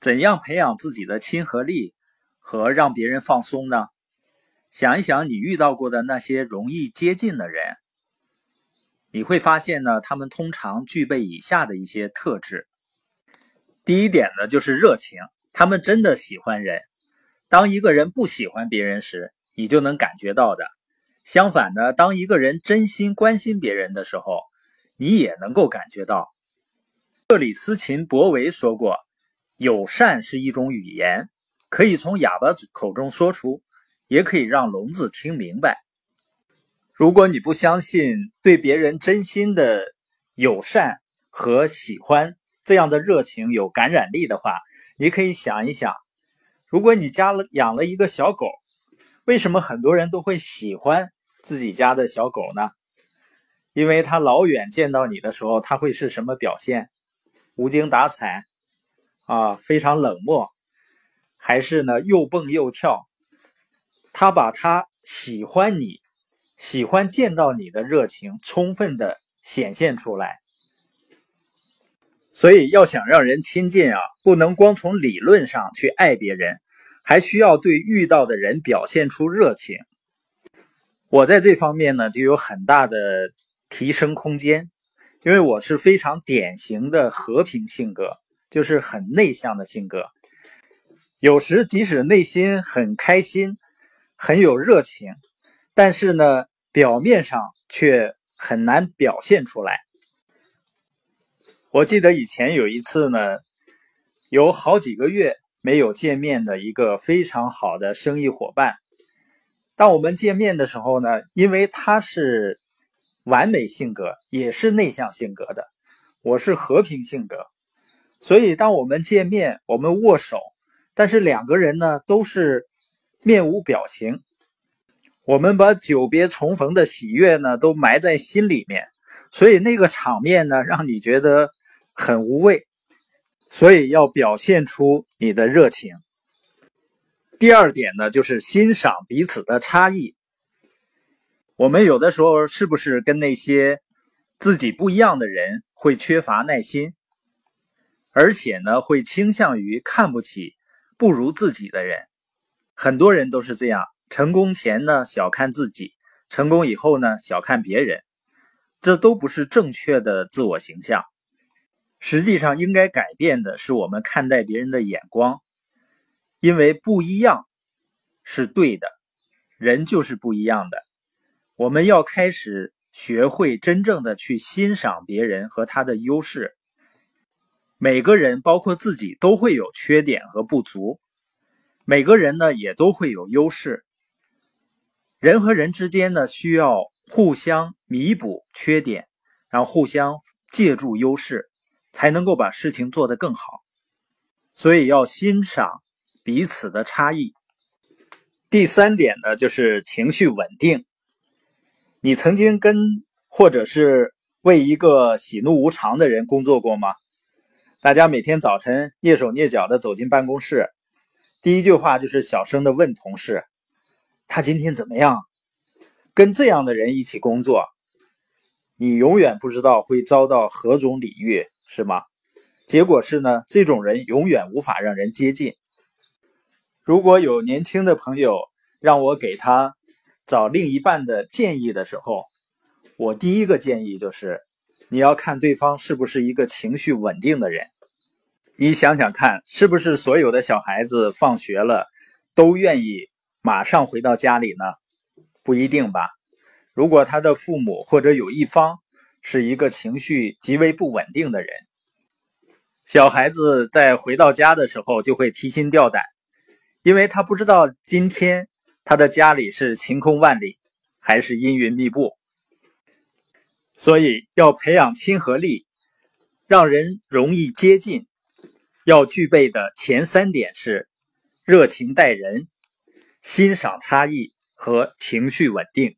怎样培养自己的亲和力和让别人放松呢？想一想你遇到过的那些容易接近的人，你会发现呢，他们通常具备以下的一些特质。第一点呢，就是热情，他们真的喜欢人。当一个人不喜欢别人时，你就能感觉到的。相反呢，当一个人真心关心别人的时候，你也能够感觉到。克里斯琴·博维说过：“友善是一种语言，可以从哑巴口中说出，也可以让聋子听明白。”如果你不相信对别人真心的友善和喜欢这样的热情有感染力的话，你可以想一想：如果你家了养了一个小狗，为什么很多人都会喜欢自己家的小狗呢？因为它老远见到你的时候，它会是什么表现？无精打采啊，非常冷漠，还是呢又蹦又跳？他把他喜欢你、喜欢见到你的热情充分的显现出来。所以要想让人亲近啊，不能光从理论上去爱别人，还需要对遇到的人表现出热情。我在这方面呢就有很大的提升空间。因为我是非常典型的和平性格，就是很内向的性格。有时即使内心很开心、很有热情，但是呢，表面上却很难表现出来。我记得以前有一次呢，有好几个月没有见面的一个非常好的生意伙伴，当我们见面的时候呢，因为他是。完美性格也是内向性格的，我是和平性格，所以当我们见面，我们握手，但是两个人呢都是面无表情，我们把久别重逢的喜悦呢都埋在心里面，所以那个场面呢让你觉得很无味，所以要表现出你的热情。第二点呢就是欣赏彼此的差异。我们有的时候是不是跟那些自己不一样的人会缺乏耐心，而且呢会倾向于看不起不如自己的人？很多人都是这样，成功前呢小看自己，成功以后呢小看别人，这都不是正确的自我形象。实际上应该改变的是我们看待别人的眼光，因为不一样是对的，人就是不一样的。我们要开始学会真正的去欣赏别人和他的优势。每个人，包括自己，都会有缺点和不足。每个人呢，也都会有优势。人和人之间呢，需要互相弥补缺点，然后互相借助优势，才能够把事情做得更好。所以要欣赏彼此的差异。第三点呢，就是情绪稳定。你曾经跟或者是为一个喜怒无常的人工作过吗？大家每天早晨蹑手蹑脚的走进办公室，第一句话就是小声的问同事：“他今天怎么样？”跟这样的人一起工作，你永远不知道会遭到何种礼遇，是吗？结果是呢，这种人永远无法让人接近。如果有年轻的朋友让我给他。找另一半的建议的时候，我第一个建议就是，你要看对方是不是一个情绪稳定的人。你想想看，是不是所有的小孩子放学了都愿意马上回到家里呢？不一定吧。如果他的父母或者有一方是一个情绪极为不稳定的人，小孩子在回到家的时候就会提心吊胆，因为他不知道今天。他的家里是晴空万里，还是阴云密布？所以要培养亲和力，让人容易接近。要具备的前三点是：热情待人、欣赏差异和情绪稳定。